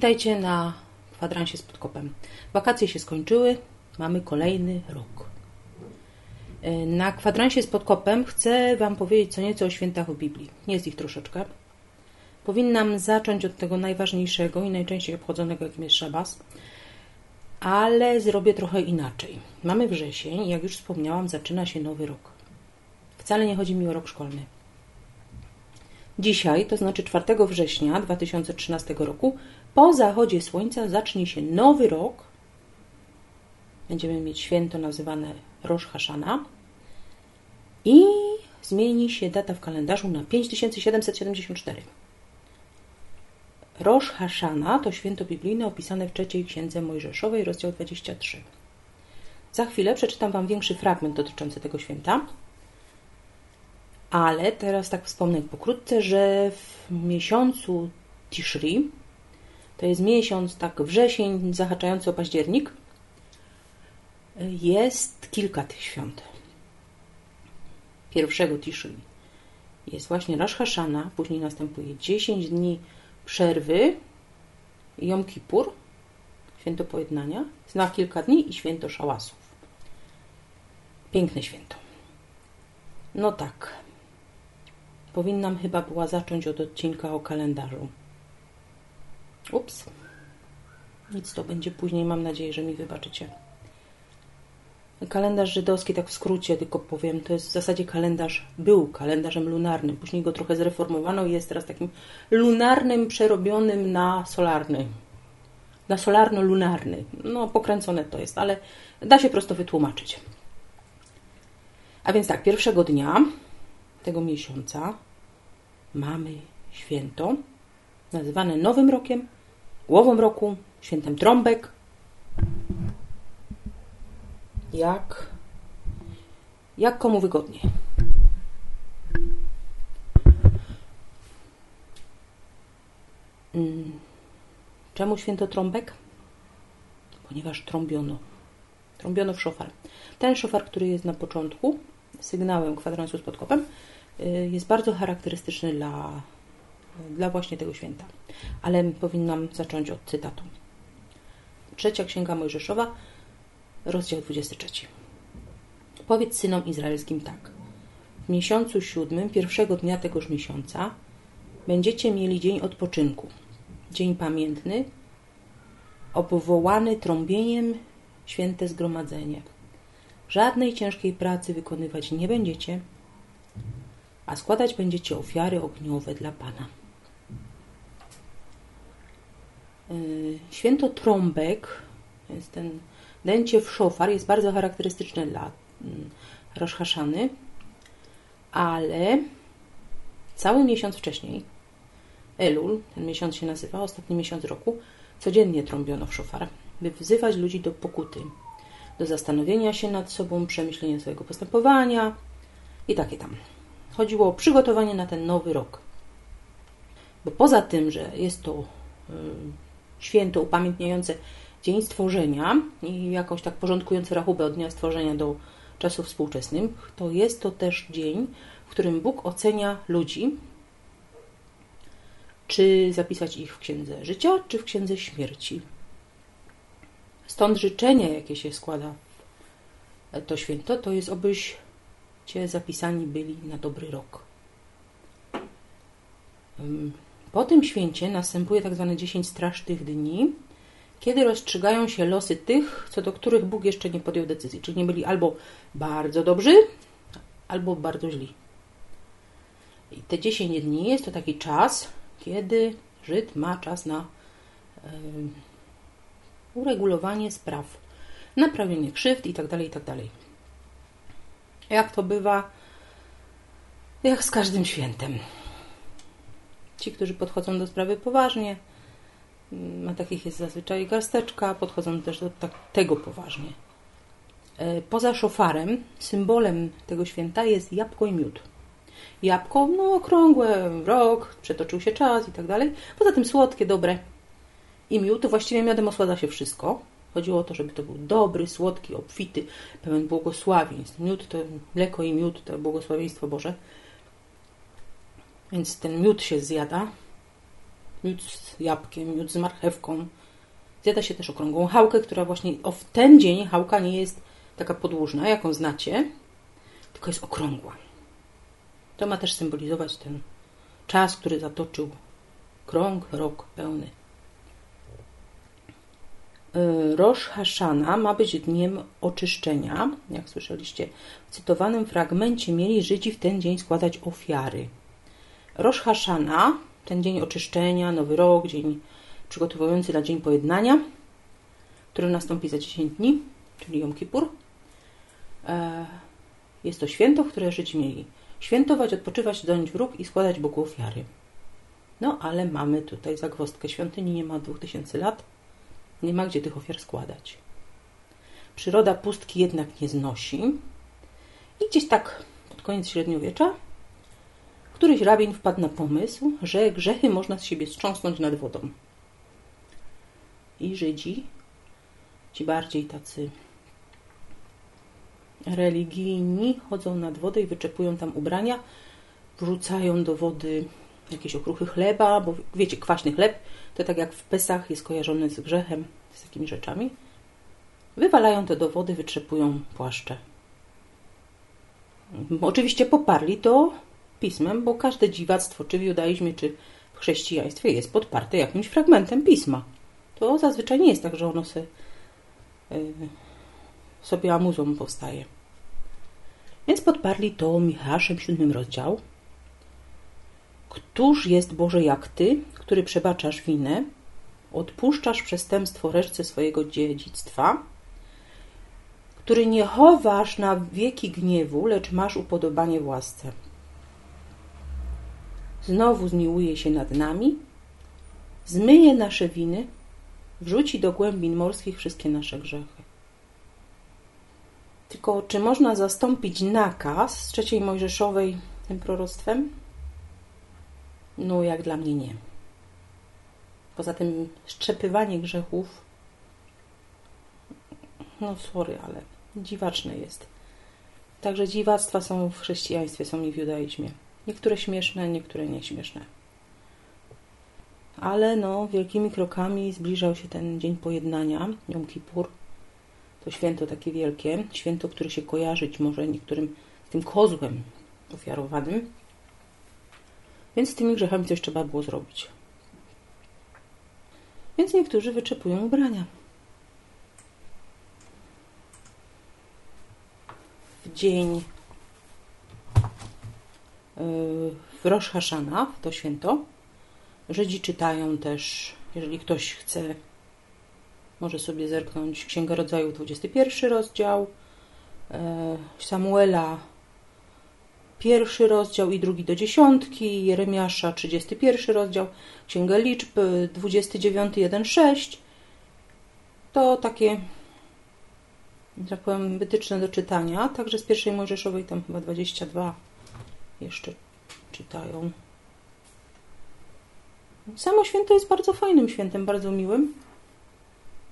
Witajcie na kwadransie z podkopem. Wakacje się skończyły, mamy kolejny rok. E, na kwadransie z podkopem chcę Wam powiedzieć co nieco o świętach w Biblii. Jest ich troszeczkę. Powinnam zacząć od tego najważniejszego i najczęściej obchodzonego, jakim jest szabas, ale zrobię trochę inaczej. Mamy wrzesień i jak już wspomniałam, zaczyna się nowy rok. Wcale nie chodzi mi o rok szkolny. Dzisiaj, to znaczy 4 września 2013 roku, po zachodzie słońca zacznie się nowy rok. Będziemy mieć święto nazywane Rosh Hashana i zmieni się data w kalendarzu na 5774. Rosh Hashana to święto biblijne opisane w trzeciej księdze Mojżeszowej, rozdział 23. Za chwilę przeczytam Wam większy fragment dotyczący tego święta. Ale teraz tak wspomnę pokrótce, że w miesiącu Tishri, to jest miesiąc tak wrzesień zahaczający o październik, jest kilka tych świąt. Pierwszego Tishri jest właśnie Rosh Hashana, później następuje 10 dni przerwy, Jom Kippur, święto pojednania, zna kilka dni i święto szałasów. Piękne święto. No tak, Powinnam chyba była zacząć od odcinka o kalendarzu. Ups. Nic to będzie później, mam nadzieję, że mi wybaczycie. Kalendarz żydowski, tak w skrócie tylko powiem, to jest w zasadzie kalendarz, był kalendarzem lunarnym. Później go trochę zreformowano i jest teraz takim lunarnym, przerobionym na solarny. Na solarno-lunarny. No, pokręcone to jest, ale da się prosto wytłumaczyć. A więc tak, pierwszego dnia tego miesiąca mamy święto nazywane Nowym Rokiem, Głową Roku, Świętem Trąbek. Jak, jak komu wygodnie. Mm, czemu święto trąbek? Ponieważ trąbiono. Trąbiono w szofar. Ten szofar, który jest na początku, sygnałem kwadransu z podkopem, y, jest bardzo charakterystyczny dla, dla właśnie tego święta. Ale powinnam zacząć od cytatu. Trzecia Księga Mojżeszowa, rozdział 23. Powiedz synom izraelskim tak. W miesiącu siódmym, pierwszego dnia tegoż miesiąca, będziecie mieli dzień odpoczynku, dzień pamiętny, obwołany trąbieniem święte zgromadzenie Żadnej ciężkiej pracy wykonywać nie będziecie, a składać będziecie ofiary ogniowe dla Pana. Y, święto trąbek, jest ten dęcie w szofar, jest bardzo charakterystyczne dla mm, Rosh Hashany, ale cały miesiąc wcześniej, Elul, ten miesiąc się nazywa, ostatni miesiąc roku, codziennie trąbiono w szofar, by wzywać ludzi do pokuty, do zastanowienia się nad sobą, przemyślenia swojego postępowania i takie tam. Chodziło o przygotowanie na ten nowy rok. Bo poza tym, że jest to y, święto upamiętniające dzień stworzenia i jakoś tak porządkujące rachubę od dnia stworzenia do czasów współczesnych, to jest to też dzień, w którym Bóg ocenia ludzi, czy zapisać ich w księdze życia, czy w księdze śmierci. Stąd życzenie, jakie się składa to święto, to jest, obyście zapisani byli na dobry rok. Po tym święcie następuje tak zwane 10 strasznych dni, kiedy rozstrzygają się losy tych, co do których Bóg jeszcze nie podjął decyzji. Czyli nie byli albo bardzo dobrzy, albo bardzo źli. I te 10 dni jest to taki czas, kiedy Żyd ma czas na uregulowanie spraw, naprawienie krzywd itd., tak itd. Tak jak to bywa, jak z każdym świętem. Ci, którzy podchodzą do sprawy poważnie, mm, a takich jest zazwyczaj garsteczka, podchodzą też do tak, tego poważnie. E, poza szofarem, symbolem tego święta jest jabłko i miód. Jabłko, no okrągłe, rok, przetoczył się czas i tak dalej. Poza tym słodkie, dobre i miód, to właściwie miodem osładza się wszystko. Chodziło o to, żeby to był dobry, słodki, obfity, pełen błogosławieństw. Miód to mleko i miód to błogosławieństwo Boże. Więc ten miód się zjada miód z jabłkiem, miód z marchewką. Zjada się też okrągłą chałkę, która właśnie o, w ten dzień chałka nie jest taka podłużna, jaką znacie, tylko jest okrągła. To ma też symbolizować ten czas, który zatoczył krąg, rok pełny. Y, Rosh Hashana ma być dniem oczyszczenia. Jak słyszeliście, w cytowanym fragmencie mieli Żydzi w ten dzień składać ofiary. Rosh Hashana, ten dzień oczyszczenia, nowy rok, dzień przygotowujący na dzień pojednania, który nastąpi za 10 dni, czyli Jom Kippur. E, jest to święto, które Żydzi mieli świętować, odpoczywać, dąć wróg i składać Bogu ofiary. No ale mamy tutaj zagwozdkę. Świątyni nie ma 2000 lat. Nie ma gdzie tych ofiar składać. Przyroda pustki jednak nie znosi. I gdzieś tak pod koniec średniowiecza któryś rabin wpadł na pomysł, że grzechy można z siebie strząsnąć nad wodą. I Żydzi, ci bardziej tacy religijni, chodzą nad wodę i wyczepują tam ubrania, wrzucają do wody jakieś okruchy chleba, bo wiecie, kwaśny chleb to tak jak w Pesach jest kojarzony z grzechem, z takimi rzeczami. Wywalają to do wody, wytrzepują płaszcze. Oczywiście poparli to pismem, bo każde dziwactwo, czy w judaizmie, czy w chrześcijaństwie jest podparte jakimś fragmentem pisma. To zazwyczaj nie jest tak, że ono se, yy, sobie amuzą powstaje. Więc podparli to Michaszem, siódmym rozdział. Któż jest Boże jak Ty, który przebaczasz winę, odpuszczasz przestępstwo reszce swojego dziedzictwa, który nie chowasz na wieki gniewu, lecz masz upodobanie w łasce. Znowu zmiłuje się nad nami, zmyje nasze winy, wrzuci do głębin morskich wszystkie nasze grzechy. Tylko czy można zastąpić nakaz z trzeciej Mojżeszowej tym proroctwem? No, jak dla mnie nie. Poza tym szczepywanie grzechów, no sorry, ale dziwaczne jest. Także dziwactwa są w chrześcijaństwie, są i w judaizmie. Niektóre śmieszne, niektóre nieśmieszne. Ale no, wielkimi krokami zbliżał się ten dzień pojednania, Jom Kippur. To święto takie wielkie, święto, które się kojarzyć może niektórym z tym kozłem ofiarowanym. Więc z tymi grzechami coś trzeba było zrobić. Więc niektórzy wyczepują ubrania. W dzień w Rosh Hashanah, to święto. Żydzi czytają też, jeżeli ktoś chce, może sobie zerknąć Księga Rodzaju, 21 rozdział, e, Samuela, pierwszy rozdział i drugi do dziesiątki, Jeremiasza, 31 rozdział, Księga Liczb, 29, 1, 6. To takie, tak powiem, wytyczne do czytania. Także z pierwszej Mojżeszowej tam chyba 22 jeszcze czytają. Samo święto jest bardzo fajnym świętem, bardzo miłym,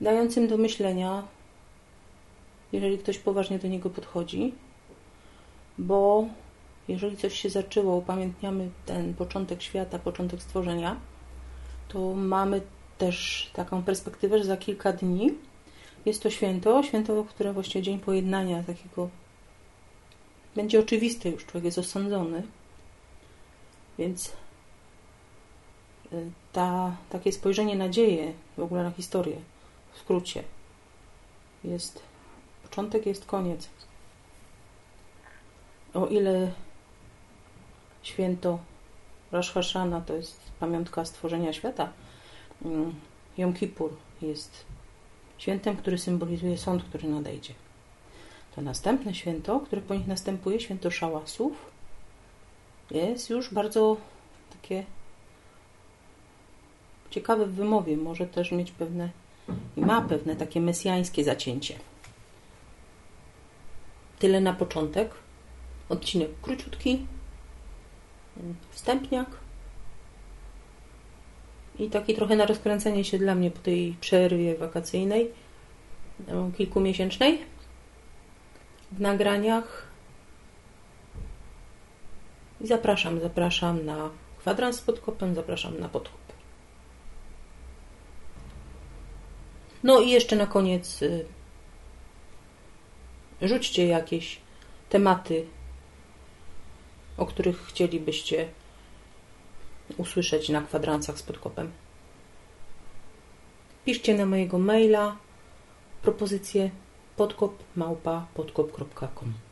dającym do myślenia, jeżeli ktoś poważnie do niego podchodzi, bo jeżeli coś się zaczęło, upamiętniamy ten początek świata, początek stworzenia, to mamy też taką perspektywę, że za kilka dni jest to święto, święto, które właściwie dzień pojednania takiego będzie oczywiste już, człowiek jest osądzony. Więc y, ta, takie spojrzenie na dzieje, w ogóle na historię, w skrócie, jest początek, jest koniec. O ile święto Rosh Hashanah to jest pamiątka stworzenia świata, mm, Jom Kippur jest świętem, który symbolizuje sąd, który nadejdzie. To następne święto, które po nich następuje, święto szałasów, jest już bardzo takie ciekawe w wymowie. Może też mieć pewne i ma pewne takie mesjańskie zacięcie. Tyle na początek. Odcinek króciutki, wstępniak i taki trochę na rozkręcenie się dla mnie po tej przerwie wakacyjnej, kilkumiesięcznej. W nagraniach i zapraszam, zapraszam na kwadrans pod kopem, zapraszam na podkop. No i jeszcze na koniec y, rzućcie jakieś tematy o których chcielibyście usłyszeć na kwadransach z podkopem. Piszcie na mojego maila propozycję podkop małpa podkop.com.